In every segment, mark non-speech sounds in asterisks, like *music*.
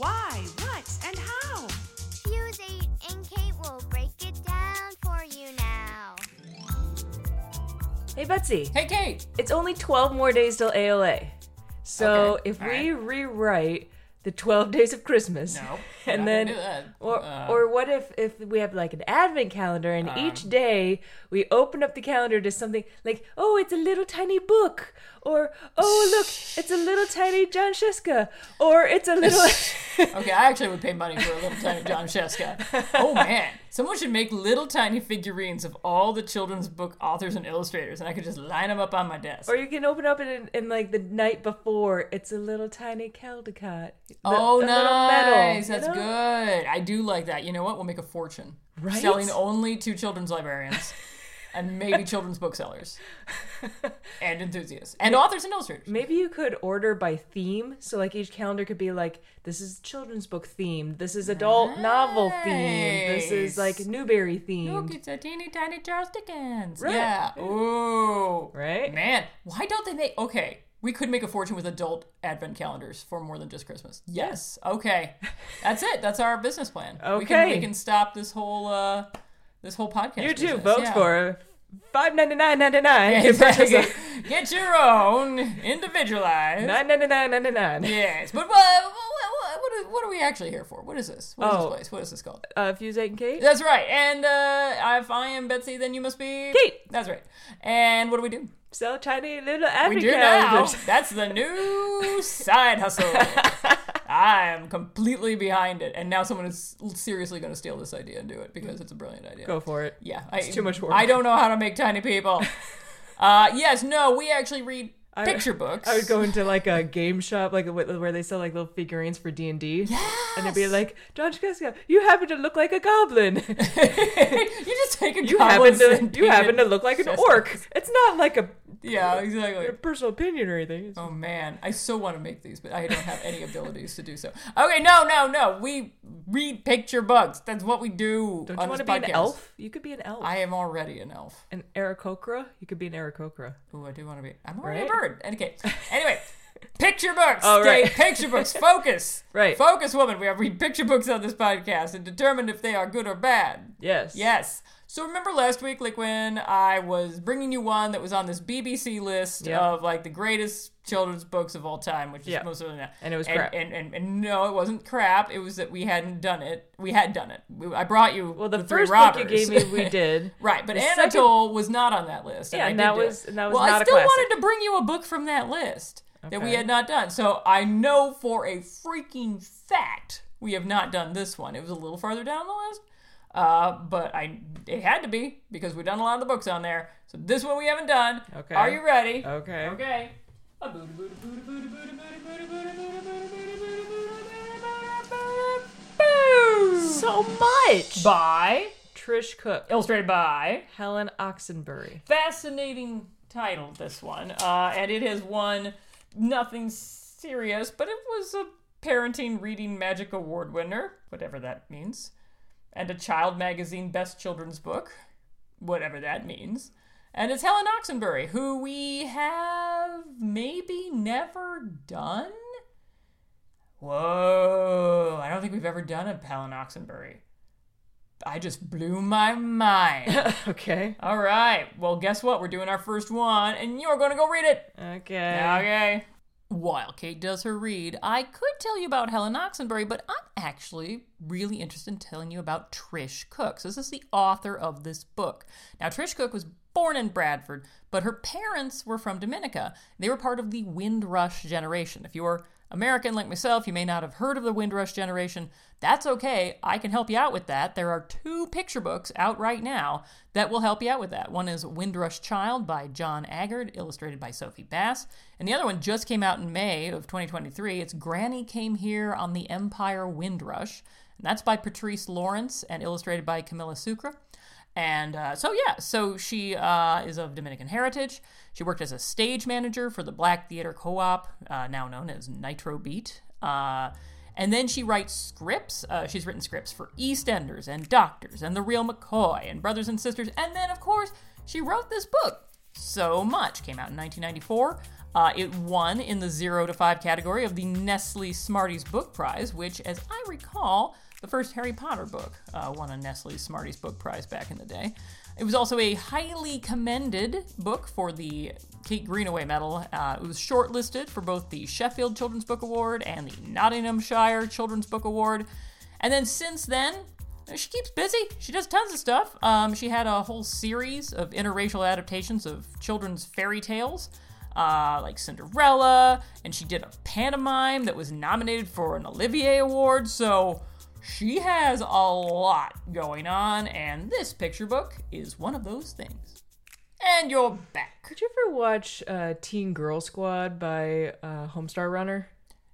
Why, what, and how? Fuse 8 and Kate will break it down for you now. Hey Betsy, Hey, Kate. it's only 12 more days till ALA. So Okay, if all we right. rewrite the 12 *laughs* days of Christmas, No, and then do that. or Uh, or what if if we have like an advent calendar and each Um. day we open up the calendar to something like oh it's a little tiny book or oh look it's a little tiny Jon Scieszka or it's a little *laughs* Okay, I actually would pay money for a little tiny *laughs* Jon Scieszka. Oh man, someone should make little tiny figurines of all the children's book authors and illustrators, and I could just line them up on my desk. or you can open up and, and like the night before it's a little tiny Caldecott. The- oh, medal, nice! you That's know? good. I do like that. You know what? We'll make a fortune Right? selling only to children's librarians and maybe children's booksellers *laughs* and enthusiasts and authors and illustrators. Maybe you could order by theme. So, like, each calendar could be like, this is children's book themed. This is adult novel themed. This is like Nice. Newbery Look, themed. it's a teeny tiny Charles Dickens. Right. Yeah. Ooh. Right? Man, why don't they make? Okay, we could make a fortune with adult advent calendars for more than just Christmas. Yes. Okay. That's it. That's our business plan. We can, we can stop this whole uh this whole podcast. You too, vote Yeah. for five ninety nine ninety nine. *laughs* *laughs* Get your own individualized. Nine ninety nine ninety nine. Yes, but what, what, what, what, are, what are we actually here for? What is this? What is Oh. this place? What is this called? Uh, Fuse eight and Kate. That's right. And uh, if I am Betsy, then you must be Kate. That's right. And what do we do? Sell tiny little Africa. We do now. That's the new *laughs* side hustle. I am completely behind it, and now someone is seriously going to steal this idea and do it because it's a brilliant idea. Go for it. Yeah, I, too much work. I don't know how to make tiny people. *laughs* uh, yes, no, we actually read picture books. I would go into like a game shop, like where they sell like little figurines for D and D, and it'd be like, Jon Scieszka, you happen to look like a goblin. *laughs* you just take a you goblin happen to you happen to look like an orc. It's not like a Yeah, *laughs* exactly. your personal opinion or anything. Oh man, I so want to make these, but I don't have any abilities to do so. Okay, no, no, no. We read picture books. That's what we do Don't on you want to be an elf? You could be an elf. I am already an elf. an Aarakocra? You could be an Aarakocra. Ooh, I do want to be. I'm already Right? a bird. Okay. *laughs* Anyway, picture books. Oh, right. Picture books. *laughs* Focus. Right. Focus, woman. We have read picture books on this podcast and determined if they are good or bad. Yes. Yes. So remember last week, like when I was bringing you one that was on this BBC list Yep. of like the greatest children's books of all time, which is Yeah. most of them. And it was and, crap. And, and, and no, it wasn't crap. It was that we hadn't done it. We had done it. We, I brought you. Well, the, the Three first book you gave me, we *laughs* did. Right, but The Anatole was not on that list. Yeah, I and did that was- and that was well, I still wanted to bring you a book from that list that we had not done. So I know for a freaking fact we have not done this one. It was a little farther down the list, uh, but I it had to be because we've done a lot of the books on there. So this one we haven't done. Okay. Are you ready? Okay. Okay. So much. By Trish Cooke, illustrated by Helen Oxenbury. fascinating title this one uh, and it has won nothing serious but it was a parenting reading magic award winner whatever that means and a child magazine best children's book whatever that means and it's helen oxenbury who we have maybe never done whoa i don't think we've ever done a helen oxenbury i just blew my mind *laughs* okay. all right. Well, guess what? We're doing our first one, and you're going to go read it. Okay. Okay. While Kate does her read, I could tell you about Helen Oxenbury, but I'm actually really interested in telling you about Trish Cooke. So, this is the author of this book. Now, Trish Cooke was born in Bradford, but her parents were from Dominica. They were part of the Windrush generation. If you're American like myself, you may not have heard of the Windrush generation. That's okay. I can help you out with that. There are two picture books out right now that will help you out with that. One is Windrush Child by John Agard, illustrated by Sophie Bass. And the other one just came out in May of 2023. It's Granny Came Here on the Empire Windrush. And that's by Patrice Lawrence and illustrated by Camilla Sucre. And uh, so, yeah, so she uh, is of Dominican heritage. She worked as a stage manager for the Black Theater Co op, uh, now known as Nitro Beat. Uh, and then she writes scripts. Uh, she's written scripts for EastEnders and Doctors and The Real McCoy and Brothers and Sisters. And then, of course, she wrote this book, So Much. Came out in 1994. Uh, it won in the 0 to 5 category of the Nestle Smarties Book Prize, which, as I recall, the first Harry Potter book uh, won a Nestle Smarties Book Prize back in the day. It was also a highly commended book for the Kate Greenaway Medal. Uh, it was shortlisted for both the Sheffield Children's Book Award and the Nottinghamshire Children's Book Award. And then since then, she keeps busy. She does tons of stuff. Um, she had a whole series of interracial adaptations of children's fairy tales, uh, like Cinderella, and she did a pantomime that was nominated for an Olivier Award. So she has a lot going on, and this picture book is one of those things. And you're back. Did you ever watch uh, Teen Girl Squad by uh, Homestar Runner?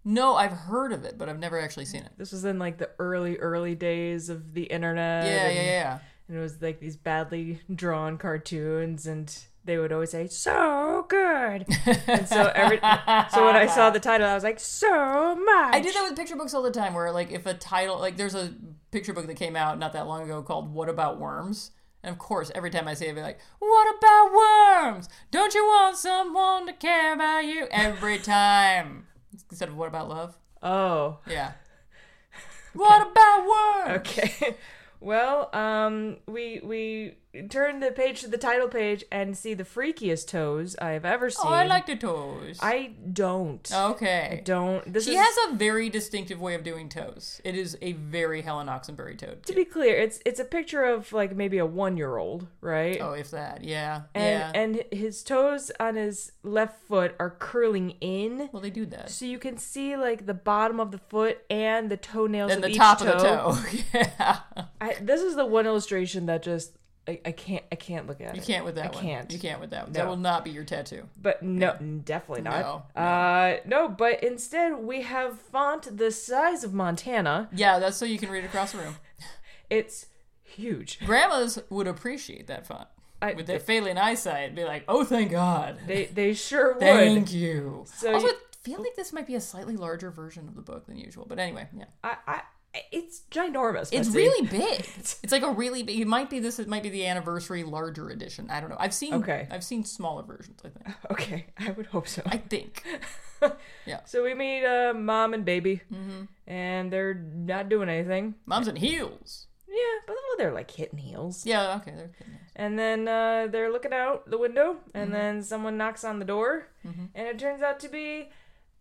No, I've heard of it, but I've never actually seen it. This was in like the early, early days of the internet. Yeah, and, yeah, yeah. And it was like these badly drawn cartoons, and they would always say, "So good." and so every, *laughs* so when I saw the title, I was like, "So much." I do that with picture books all the time where like if a title like there's a picture book that came out not that long ago called What About Worms? And of course, every time I say it, I'll be like, What about worms? Don't you want someone to care about you? Every *laughs* time. Instead of what about love? Oh, Yeah. *laughs* What about worms? okay. Well, um, we we turn the page to the title page and see the freakiest toes I've ever seen. Oh, I like the toes. I don't. okay. I Don't. This She is has a very distinctive way of doing toes. It is a very Helen Oxenbury toad. to be clear. It's it's a picture of like maybe a one year old, right? Oh, if that. Yeah. and yeah. and his toes on his left foot are curling in. well, they do that. So you can see like the bottom of the foot and the toenails And of the each top toe. of the toe. *laughs* yeah. I, this is the one illustration that just I, I can't I can't look at You it. You can't with that I one. can't. You can't with that one. That will not be your tattoo. But no, definitely not. No, no. Uh, no, but instead we have font the size of Montana. Yeah, that's so you can read across the room. *laughs* It's huge. Grandmas would appreciate that font. I- With their failing eyesight, be like, oh, thank God. They they sure *laughs* would. Thank you. So also, you- I feel like this might be a slightly larger version of the book than usual. But anyway, yeah. I, I it's ginormous. It's really big. *laughs* It's like a really big. It might be this. It might be the anniversary larger edition. I don't know. I've seen. Okay. I've seen smaller versions. I think. *laughs* okay. I would hope so. I think. *laughs* Yeah. So we meet uh, mom and baby, Mm-hmm. and they're not doing anything. Mom's in heels. Yeah, but well, they're like hitting heels. Yeah. Okay. They're. And then uh, they're looking out the window, and Mm-hmm. then someone knocks on the door, and it turns out to be.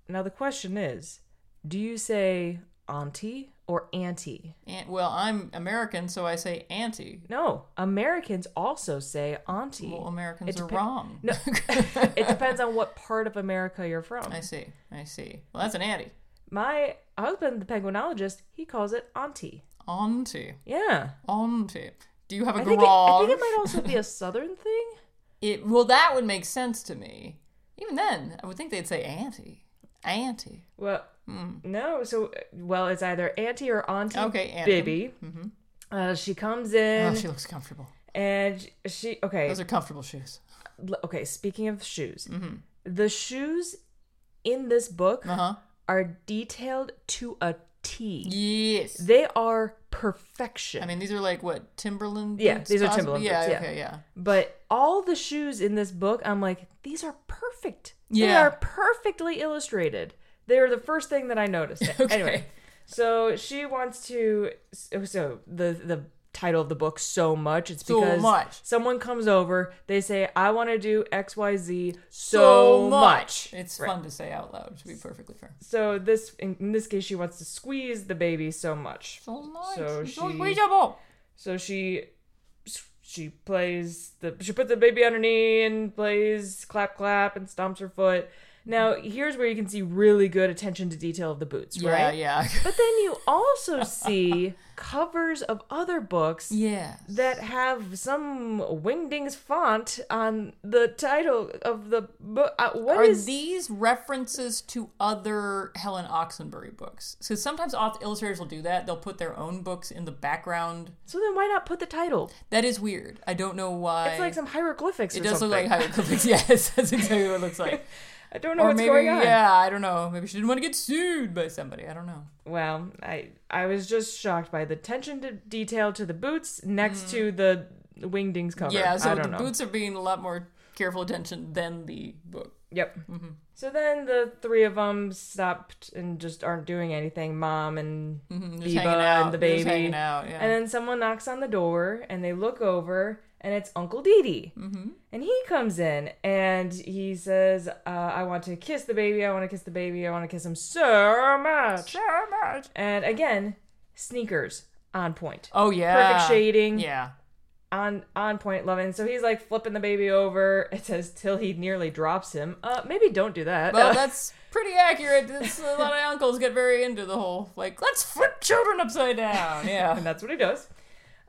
Now the question is, do you say auntie or auntie? And, well, I'm American, so I say auntie. No, Americans also say auntie. Well, Americans are wrong. No, *laughs* it depends on what part of America you're from. I see. I see. Well, that's an auntie. My husband, the penguinologist, he calls it auntie. Auntie. Yeah. Auntie. Do you have a I think, it, I think it might also be a southern thing. It- well, that would make sense to me. Even then, I would think they'd say auntie. Auntie. Well, no. So, well, it's either auntie or auntie. Okay, auntie. baby. Uh, she comes in Oh, she looks comfortable. and she. Okay. Those are comfortable shoes. okay. Speaking of shoes, Mm-hmm. the shoes in this book Uh huh. are detailed to a T. Yes. They are perfection. I mean, these are like what Timberland. Yeah, these are? Timberland Yeah. boots, yeah. Okay. Yeah. But all the shoes in this book, I'm like, these are perfect. Yeah. They are perfectly illustrated. They're the first thing that I noticed. *laughs* Anyway, so she wants to. So the the title of the book so much it's So because much. someone comes over they say i want to do xyz so, So much It's Right. fun to say out loud. To be perfectly fair. so this in, in this case she wants to squeeze the baby so much So much. So she-. So she she plays the she puts the baby on her knee and plays clap clap and stomps her foot. Now, here's where you can see really good attention to detail of the boots, Yeah, right? yeah. *laughs* But then you also see covers of other books yes. that have some Wingdings font on the title of the book. Uh, what Are is these references to other Helen Oxenbury books? So sometimes illustrators will do that. They'll put their own books in the background. so? Then why not put the title? That is weird. I don't know why. It's like some hieroglyphics. it does something. look like hieroglyphics. *laughs* Yes, that's exactly what it looks like. *laughs* I don't know or what's maybe, going on. yeah, I don't know. Maybe she didn't want to get sued by somebody. I don't know. Well, I I was just shocked by the attention to detail to the boots next to the Wingdings cover. Mm. Yeah, so the know. boots are being a lot more careful attention than the book. Yep. Mm-hmm. So then the three of them stopped and just aren't doing anything. Mom and hanging and the baby. out. Yeah. And then someone knocks on the door and they look over and it's Uncle Dee Dee. Mm-hmm. And he comes in and he says, uh, I want to kiss the baby. I want to kiss the baby. I want to kiss him so much. so much. And again, sneakers on point. Oh yeah. Perfect shading. Yeah. on on point loving. So he's like flipping the baby over. It says till he nearly drops him. Uh, maybe don't do that. Well, *laughs* that's pretty accurate. It's, a lot of uncles get very into the whole like let's flip children upside down. *laughs* Yeah. and that's what he does.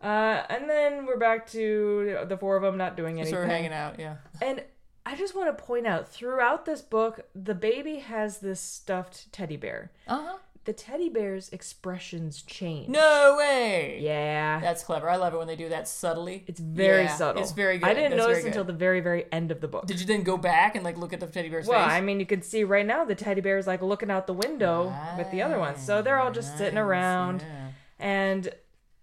Uh, and then we're back to the four of them not doing anything. Sort of hanging out. Yeah. And I just want to point out throughout this book, the baby has this stuffed teddy bear. Uh huh. The teddy bear's expressions change. No way. Yeah. That's clever. I love it when they do that subtly. it's very Yeah, subtle. It's very good. I didn't That's notice until the very, very end of the book. Did you then go back and like look at the teddy bear's Well, face? I mean, you can see right now the teddy bear is like looking out the window with the other ones. So they're all just sitting around. Yeah. And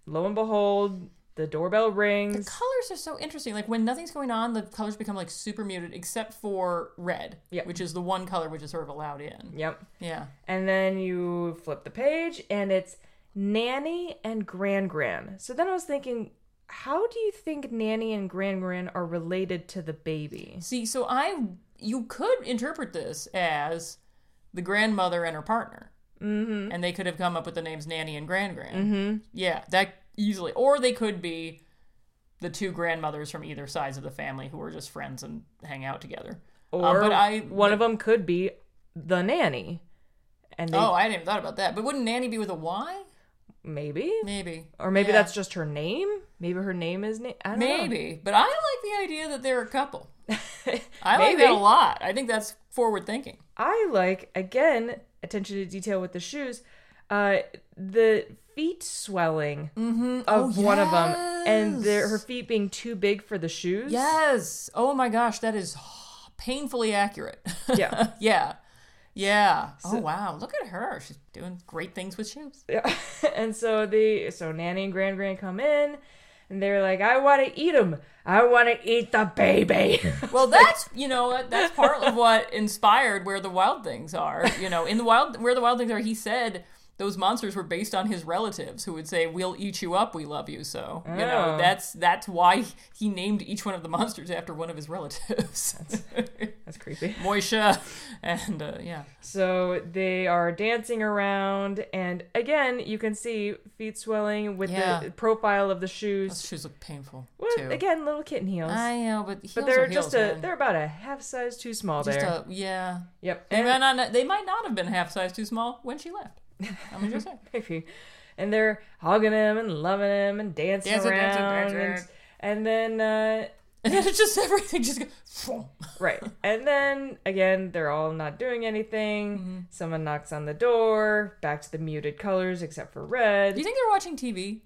lo and behold, the doorbell rings. The colors are so interesting. Like when nothing's going on, the colors become like super muted, except for red, Yep. which is the one color which is sort of allowed in. Yep. Yeah. And then you flip the page and it's Nanny and Gran Gran. So then I was thinking, how do you think Nanny and Gran Gran are related to the baby? See, so I you could interpret this as the grandmother and her partner, mm-hmm. and they could have come up with the names Nanny and Gran Gran. Mm-hmm. Yeah, that easily, or they could be the two grandmothers from either sides of the family who are just friends and hang out together. Or but I- one of them could be the nanny. And they, Oh, I hadn't even thought about that. But wouldn't Nanny be with a Y? maybe? Maybe. Or maybe Yeah. that's just her name? Maybe her name is. I don't know. Maybe, but I like the idea that they're a couple. *laughs* I like that a lot. I think that's forward thinking. I like again attention to detail with the shoes. Uh, the feet swelling of one of them, and their, her feet being too big for the shoes. Yes. Oh my gosh, that is painfully accurate. Yeah. *laughs* yeah. Yeah. oh wow, look at her. She's doing great things with shoes. Yeah. *laughs* and so the so Nanny and Gran Gran come in, and they're like, "I want to eat him. I want to eat the baby." *laughs* Well, that's you know what that's part of what inspired where the wild things are. You know, in the wild where the wild things are, he said those monsters were based on his relatives who would say, "We'll eat you up. We love you." So you know Oh. that's that's why he named each one of the monsters after one of his relatives. That's creepy. *laughs* Moisha, and uh, yeah, So they are dancing around, and again, you can see feet swelling with Yeah. the profile of the those shoes. shoes look painful Well, too. again, little kitten heels. I know, but heels but they're heels, just a man. they're about a half size too small just there. a yeah. yep. They And- might not. They might not have been half size too small when she left. I'm just saying. Maybe. And they're hugging him and loving him and dancing Dancing, around. dancing, and, and then, uh, And then it's just *laughs* everything just goes. right. And then, again, they're all not doing anything. Mm-hmm. Someone knocks on the door. Back to the muted colors, except for red. Do you think they're watching TV?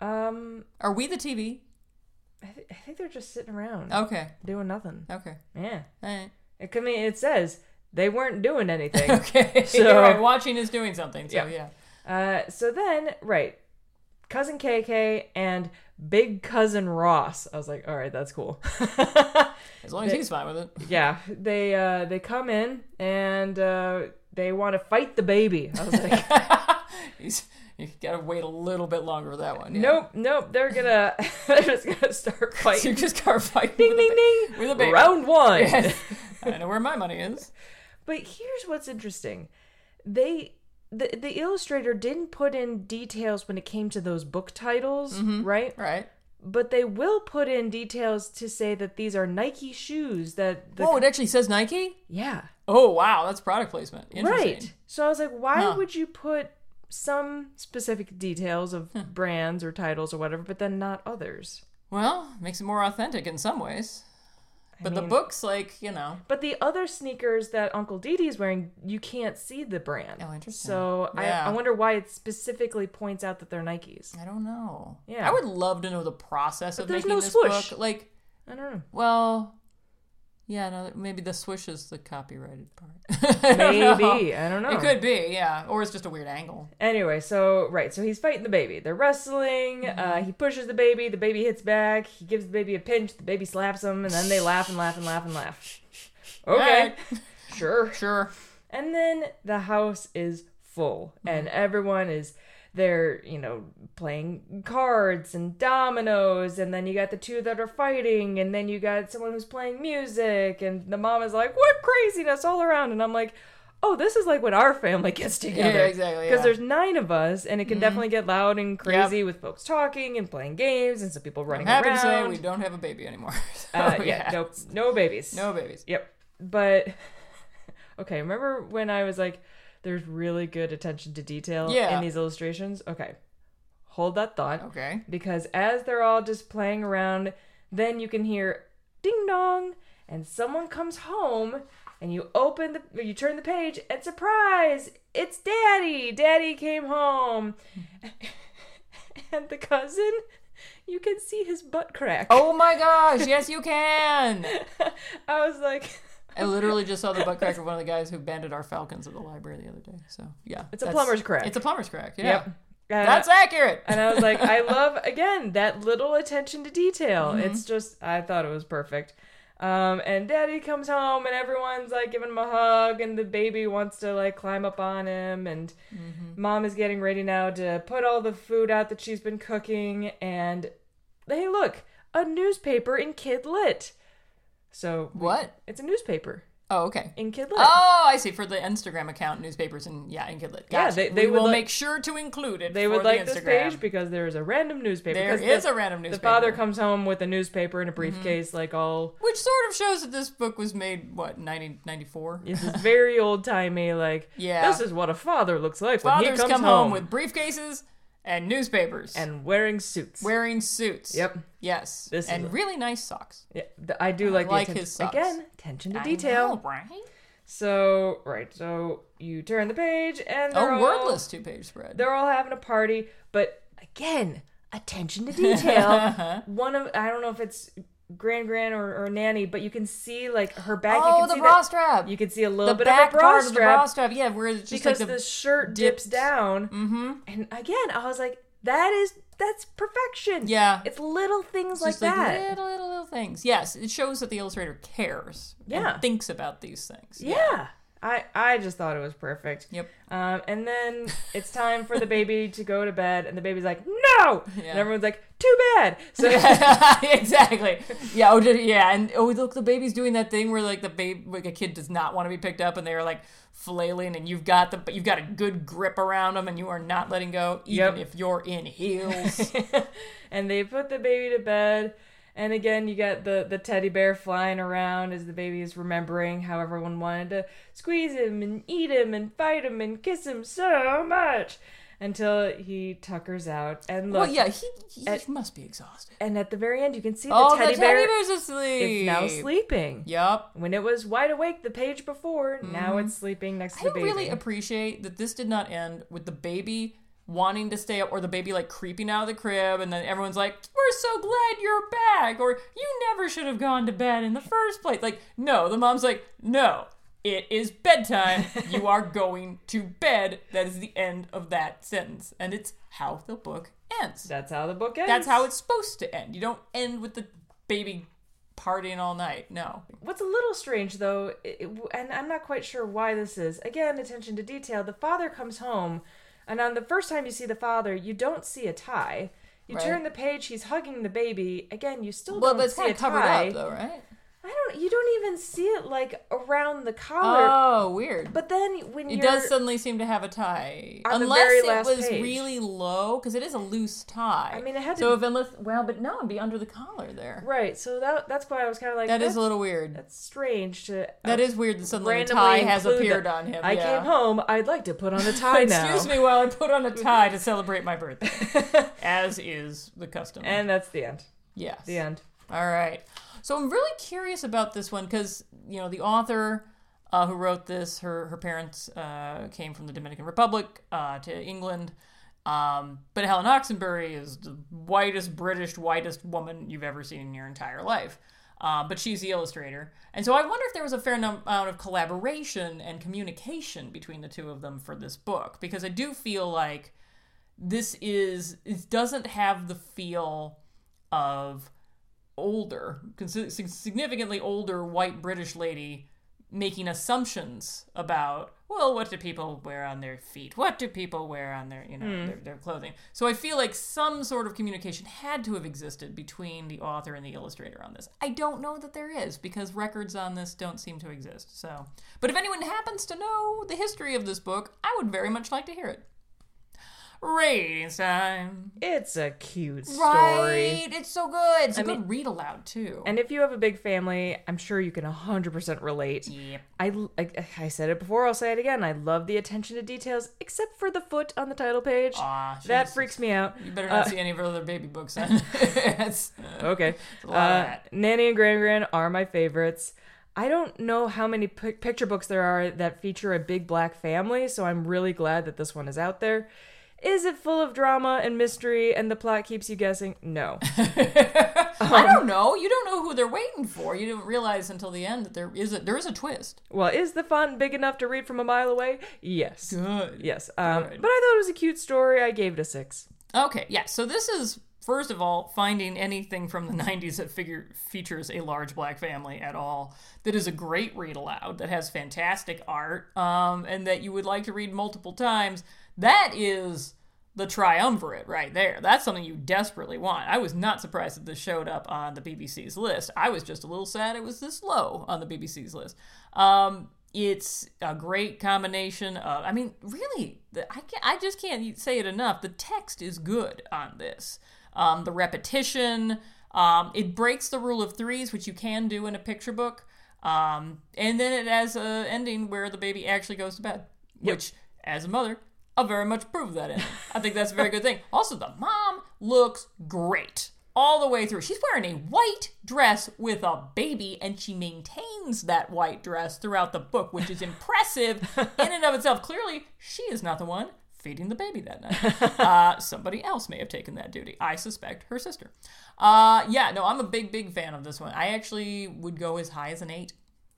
um, Are we the TV? I, th- I think they're just sitting around Okay. doing nothing. Okay. Yeah. Alright. It, I mean, it says they weren't doing anything. *laughs* Okay. So- You're right. Watching is doing something. So Yeah. yeah. Uh, so then, right, cousin KK and big cousin Ross. I was like, all right, that's cool. *laughs* As long as he's fine with it. *laughs* yeah, they uh, they come in and uh, they want to fight the baby. I was like, He's. You gotta wait a little bit longer with that one. Yeah. nope, nope. They're gonna they're just gonna start fighting. You just start fighting. ding with ding a ba- ding. with a baby. Round one. Yes. I know where my money is. But here's what's interesting. They the the illustrator didn't put in details when it came to those book titles, mm-hmm. right? Right. but they will put in details to say that these are Nike shoes that the oh, it actually says Nike. yeah. Oh wow, that's product placement. Interesting. Right. So I was like, why Huh. would you put some specific details of brands or titles or whatever, but then not others? Well, makes it more authentic in some ways. But the mean- book's like, you know, But the other sneakers that Uncle Dee Dee's wearing, you can't see the brand. Oh, interesting. So Yeah. I, I wonder why it specifically points out that they're Nikes. I don't know. Yeah. I would love to know the process of there's making no this swoosh. book. Like, I don't know. well, yeah, no, maybe the swish is the copyrighted part. I. *laughs* Maybe. I don't know. It could be, yeah, or it's just a weird angle. Anyway, so right, so he's fighting the baby. They're wrestling. Uh, Mm-hmm. he pushes the baby. The baby hits back. He gives the baby a pinch. The baby slaps him, and then they laugh and laugh and laugh and laugh. Okay, Alright. *laughs* sure. Sure. And then the house is full, Mm-hmm. and everyone is there, you know, playing cards and dominoes, and then you got the two that are fighting, and then you got someone who's playing music, and the mom is like, "What craziness all around!" And I'm like, "Oh, this is like when our family *laughs* gets together." Yeah, exactly, Because yeah. there's nine of us, and it can definitely get loud and crazy with folks talking and playing games, and some people running I'm happy around. to say we don't have a baby anymore. *laughs* So, uh, yeah, nope, no babies. No babies. Yep. But *laughs* okay, remember when I was like, there's really good attention to detail Yeah. in these illustrations? Okay. Hold that thought. Okay. Because as they're all just playing around, then you can hear ding dong, and someone comes home, and you open the, you turn the page, and surprise, it's Daddy. Daddy came home, *laughs* and the cousin, you can see his butt crack. Oh my gosh, *laughs* yes you can! I was like. I literally just saw the butt crack of one of the guys who banded our falcons at the library the other day. So yeah, It's a that's- plumber's crack. It's a plumber's crack. Yeah, Yep. And that's accurate. And I was like, I *laughs* love again that little attention to detail. Mm-hmm. It's just I thought it was perfect. Um, and Daddy comes home and everyone's like giving him a hug, and the baby wants to like climb up on him, and Mm-hmm. Mom is getting ready now to put all the food out that she's been cooking, and hey, look, a newspaper in Kid Lit. So what? it's a newspaper Oh, okay. in Kid Lit. Oh, I see. For the Instagram account, newspapers and yeah, in Kidlit. Yeah, they- they will like- make sure to include it. They for would the like Instagram. this page because there is a random newspaper. There is the- a random newspaper. The father comes home with a newspaper and a mm-hmm. briefcase, like all which sort of shows that this book was made what 1994. This is very old timey, like *laughs* Yeah. this is what a father looks like when he comes come home, home with briefcases and newspapers and wearing suits. wearing suits. Yep. Yes. This is and a- really nice socks. Yeah, th- I do like, the like attention. his socks. again attention to I detail. know, right? So right, so you turn the page and they're Oh, all, wordless two page spread. They're all having a party, but again, attention to detail. *laughs* One of I don't know if it's grand grand or, or nanny, but you can see like her back. you oh, can the see bra that- strap. You can see a little the bit back of a bra part of the strap. bra strap. Yeah, where it's just because like the, the, shirt dips down. Mm-hmm. And again, I was like, that is that's perfection. Yeah. it's little things like just like that. little, little, little things. Yes, it shows that the illustrator cares Yeah. and thinks about these things. yeah. I, I just thought it was perfect. Yep. Um, and then it's time for the *laughs* baby to go to bed, and the baby's like, "No!" Yeah. And everyone's like, "Too bad." So *laughs* exactly. Yeah. Oh, yeah. And oh, look, the baby's doing that thing where like the baby, like a kid does not want to be picked up, and they are like flailing, and you've got the, but you've got a good grip around them, and you are not letting go, even Yep. if you're in heels. *laughs* and they put the baby to bed. And again, you got the, the teddy bear flying around as the baby is remembering how everyone wanted to squeeze him and eat him and fight him and kiss him so much until he tuckers out. And look, well, yeah, he, he at- must be exhausted. and at the very end, you can see the Oh, teddy the bear teddy bear's asleep. It's now sleeping. Yep. When it was wide awake the page before, now it's sleeping next to Mm-hmm. I the baby. I really appreciate that this did not end with the baby wanting to stay up or the baby like creeping out of the crib and then everyone's like we're so glad you're back or you never should have gone to bed in the first place like no the mom's like no it is bedtime you *laughs* are going to bed that is the end of that sentence and it's how the book ends That's how the book ends. that's how it's supposed to end you don't end with the baby partying all night no What's a little strange though, it, and I'm not quite sure why this is. Again, attention to detail. The father comes home, and on the first time you see the father, you don't see a tie. You Right. turn the page, he's hugging the baby. Again, you still well don't see a tie. but it's kind of covered tie. up though right I don't. You don't even see it like around the collar. Oh, weird. but then when It does suddenly seem to have a tie, unless it was page. really low, because it is a loose tie. I mean, it had so to- if unless well, but no, it'd be under the collar there. right, so that that's why I was kind of like That is a little weird. that's strange to uh, That is weird that suddenly a tie has appeared on him. I yeah. came home. I'd like to put on a *laughs* tie now. Excuse me while I put on a tie to celebrate my birthday, *laughs* as is the custom. And that's the end. yes, The end. All right. So I'm really curious about this one because you know the author uh, who wrote this, her her parents uh, came from the Dominican Republic uh, to England. Um, but Helen Oxenbury is the whitest British, whitest woman you've ever seen in your entire life. Uh, but she's the illustrator, and so I wonder if there was a fair amount of collaboration and communication between the two of them for this book because I do feel like this is it doesn't have the feel of older, significantly older white British lady making assumptions about, well, what do people wear on their feet? What do people wear on their, you know, hmm. their, their clothing? So I feel like some sort of communication had to have existed between the author and the illustrator on this. I don't know that there is because records on this don't seem to exist. So, but if anyone happens to know the history of this book, I would very much like to hear it. Ratings time. It's a cute story. Right, it's so good. It's a I good mean- read aloud too. And if you have a big family, I'm sure you can 100% relate. Yep. I, I, I said it before, I'll say it again. I love the attention to details, except for the foot on the title page. Aw, that freaks me out. You better not Uh, see any of her other baby books then. *laughs* It's- *laughs* Okay. a lot of Uh, that. Nanny and Gran Gran are my favorites. I don't know how many pic- picture books there are that feature a big black family, so I'm really glad that this one is out there. Is it full of drama and mystery and the plot keeps you guessing? No. *laughs* I don't know. You don't know who they're waiting for. You don't realize until the end that there is a there is a twist. well, is the font big enough to read from a mile away? Yes. Good. Yes. Um, Good. but I thought it was a cute story. I gave it a six. Okay, yeah. So this is first of all finding anything from the *laughs* '90s that figure features a large black family at all. That is a great read aloud. That has fantastic art, um, and that you would like to read multiple times. That is the triumvirate right there. That's something you desperately want. I was not surprised that this showed up on the BBC's list. I was just a little sad it was this low on the BBC's list. Um, it's a great combination of, I mean, really, I, can't, I just can't say it enough. The text is good on this. Um, the repetition, um, it breaks the rule of threes, which you can do in a picture book. Um, and then it has an ending where the baby actually goes to bed, which, as a mother, I'll very much approve that ending. I think that's a very good thing. Also, the mom looks great all the way through. She's wearing a white dress with a baby, and she maintains that white dress throughout the book, which is impressive in and of itself. Clearly, she is not the one feeding the baby that night. *laughs* Uh, somebody else may have taken that duty. I suspect her sister. Uh, yeah, no, I'm a big, big fan of this one. I actually would go as high as an eight.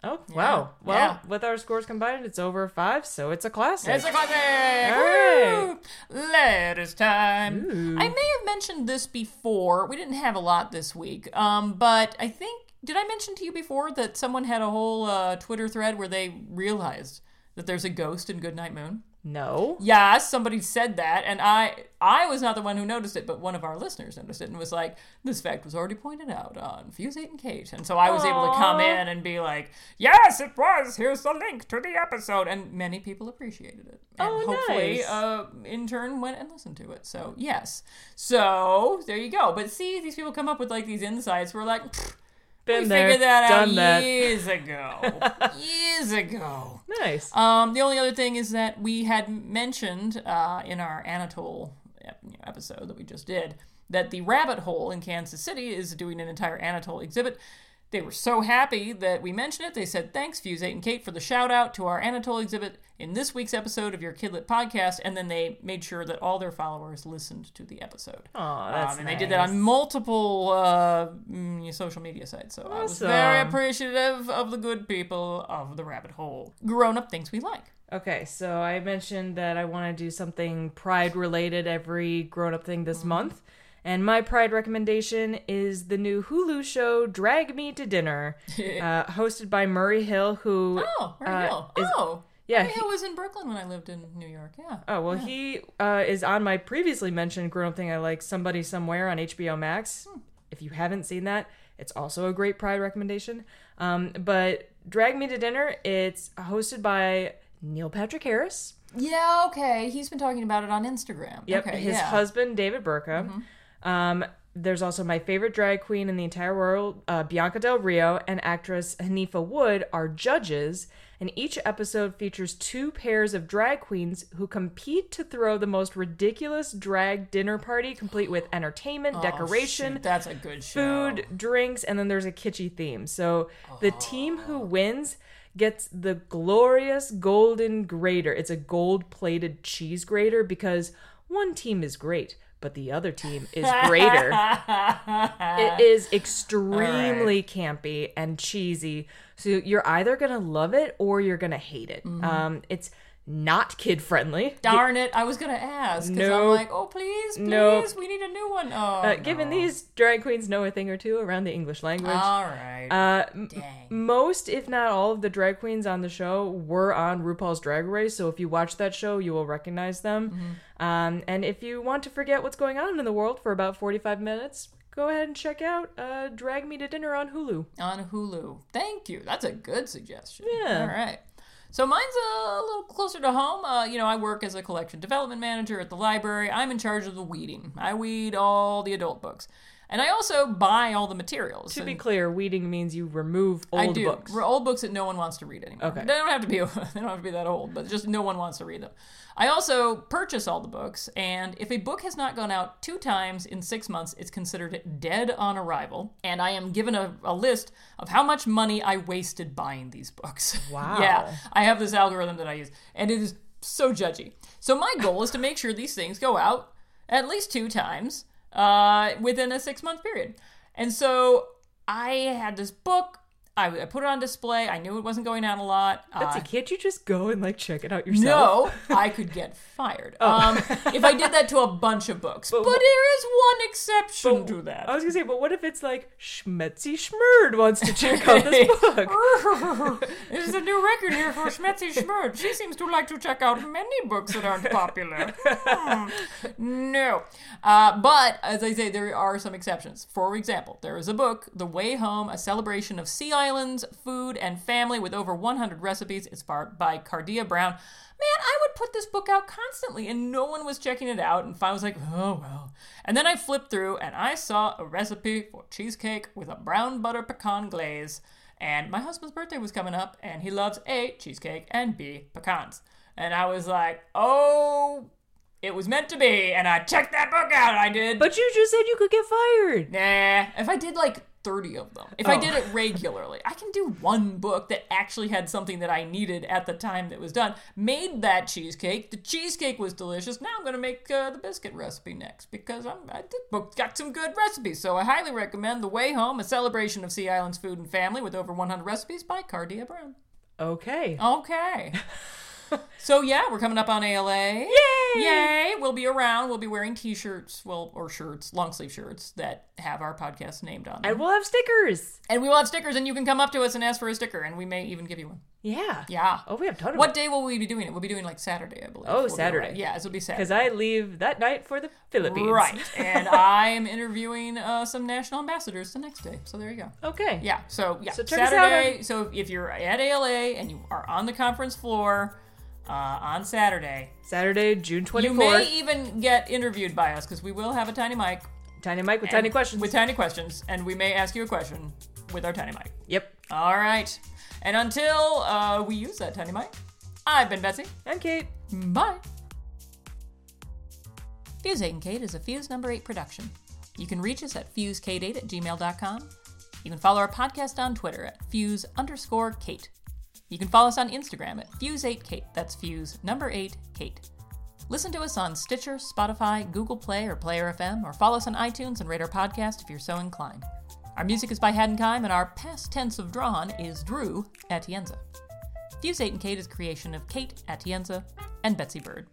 Oh, wow. Well, yeah. with our scores combined, it's over five, so it's a classic. It's a classic. All right. Woo! Letters time. I may have mentioned this before. We didn't have a lot this week, um, but I think did I mention to you before that someone had a whole uh, Twitter thread where they realized that there's a ghost in Goodnight Moon? No. Yes, somebody said that, and I I was not the one who noticed it, but one of our listeners noticed it and was like, "This fact was already pointed out on Fuse Eight and Kate," and so I was able to come in and be like, "Yes, it was. Here's the link to the episode," and many people appreciated it, and Oh, hopefully, nice. uh, in turn, went and listened to it. So yes, so there you go. But see, these people come up with like these insights. We're like. "Pfft, Been we there, figured that done out that. years *laughs* ago. years ago. Nice. Um, the only other thing is that we had mentioned uh, in our Anatole episode that we just did that the Rabbit Hole in Kansas City is doing an entire Anatole exhibit. They were so happy that we mentioned it. They said, Thanks, Fuse 8 and Kate, for the shout out to our Anatole exhibit in this week's episode of your Kidlit podcast. And then they made sure that all their followers listened to the episode. Aw, that's um, and they did that on multiple uh, mm, social media sites. So I was very appreciative of the good people of the rabbit hole. Grown up things we like. Okay, so I mentioned that I want to do something pride related every grown up thing this month. And my pride recommendation is the new Hulu show Drag Me to Dinner, *laughs* uh, hosted by Murray Hill, who. Oh, Murray uh, Hill. is- oh, yeah, Murray he- Hill was in Brooklyn when I lived in New York. Yeah. Oh, well, he uh, is on my previously mentioned grown up thing I like, Somebody Somewhere on HBO Max. If you haven't seen that, It's also a great Pride recommendation. Um, but Drag Me to Dinner, it's hosted by Neil Patrick Harris. Yeah, okay. He's been talking about it on Instagram. Yep, Okay, his yeah. husband David Burtka. Um, there's also my favorite drag queen in the entire world, uh, Bianca Del Rio, and actress Haneefah Wood are judges. And each episode features two pairs of drag queens who compete to throw the most ridiculous drag dinner party, complete with entertainment, decoration, Oh, Shoot, that's a good show. food, drinks, and then there's a kitschy theme. So the team who wins gets the glorious golden grater. It's a gold plated cheese grater because one team is great, but the other team is greater. it *laughs* is extremely campy and cheesy. So you're either going to love it or you're going to hate it. Um, it's not kid friendly. Darn it! I was gonna ask because I'm like, oh please, please, we need a new one. Oh, Uh, given these drag queens know a thing or two around the English language. All right. Uh, m- Dang. most, if not all, of the drag queens on the show were on RuPaul's Drag Race. So if you watch that show, you will recognize them. Mm-hmm. Um, and if you want to forget what's going on in the world for about 45 minutes, go ahead and check out uh, Drag Me to Dinner on Hulu. on Hulu. Thank you. That's a good suggestion. Yeah. All right. So mine's a little closer to home. Uh, you know, I work as a collection development manager at the library. I'm in charge of the weeding. I weed all the adult books. And I also buy all the materials. To be clear, weeding means you remove old I do. books. We're old books that no one wants to read anymore. Okay. They don't have to be *laughs* they don't have to be that old, but just no one wants to read them. I also purchase all the books, and if a book has not gone out two times in six months, it's considered dead on arrival. And I am given a, a list of how much money I wasted buying these books. *laughs* Wow. yeah. I have this algorithm that I use, and it is so judgy. So my goal is to make sure these things go out at least two times uh, within a six month period. And so I had this book. I, I put it on display. I knew it wasn't going out a lot. Betsy, Uh, can't you just go and like check it out yourself? no, *laughs* I could get fired. Oh. Um, if I did that to a bunch of books. But, there is one exception to that. I was gonna say, but what if it's like Schmetzy Schmurd wants to check out this *laughs* book? *laughs* There's a new record here for Schmetzy Schmurd. She seems to like to check out many books that aren't popular. Hmm. No. Uh, but, as I say, there are some exceptions. For example, there is a book, The Way Home, a celebration of sea islands, food, and family with over 100 recipes. It's by, by Kardea Brown. Man, I would put this book out constantly and no one was checking it out. And I was like, oh, well. And then I flipped through and I saw a recipe for cheesecake with a brown butter pecan glaze. And my husband's birthday was coming up, and he loves A, cheesecake, and B, pecans. And I was like, oh, it was meant to be. And I checked that book out. I did. But you just said you could get fired. nah, if I did like 30 of them, if I Oh. did it regularly, I can do one book that actually had something that I needed at the time that was done. Made that cheesecake. The cheesecake was delicious. Now I'm going to make uh, the biscuit recipe next because I'm, I, this book got some good recipes. So I highly recommend The Way Home, a celebration of Sea Islands food and family with over 100 recipes by Kardea Brown. Okay. Okay. *laughs* so yeah, we're coming up on ALA. Yay! Yay! We'll be around. We'll be wearing t-shirts, well, or shirts, long sleeve shirts that have our podcast named on them. And we'll have stickers. And we will have stickers, and you can come up to us and ask for a sticker, and we may even give you one. Yeah. Yeah. Oh, we have of What day will we be doing it? We'll be doing like Saturday, I believe. Oh, We'll Saturday. Yeah, it'll be Saturday. Because I leave that night for the Philippines. Right. *laughs* and I am interviewing uh, some national ambassadors the next day. So there you go. Okay. Yeah. So yeah, So check us out Saturday. So if you're at ALA and you are on the conference floor uh, on Saturday, Saturday, June 24th. you may even get interviewed by us because we will have a tiny mic. Tiny mic with tiny questions. With tiny questions, and we may ask you a question with our tiny mic. yep. All right. And until uh, we use that tiny mic, I've been Betsy. And Kate. Bye. Fuse 8 and Kate is a Fuse number 8 production. You can reach us at fusekate8 at gmail.com. You can follow our podcast on Twitter at fuse underscore Kate. You can follow us on Instagram at fuse8kate. That's fuse number 8 Kate. Listen to us on Stitcher, Spotify, Google Play, or Player FM, or follow us on iTunes and rate our podcast if you're so inclined. Our music is by Haddonkeim, and our past tense of drawn is Drew Atienza. Fuse 8 and Kate is a creation of Kate Atienza and Betsy Bird.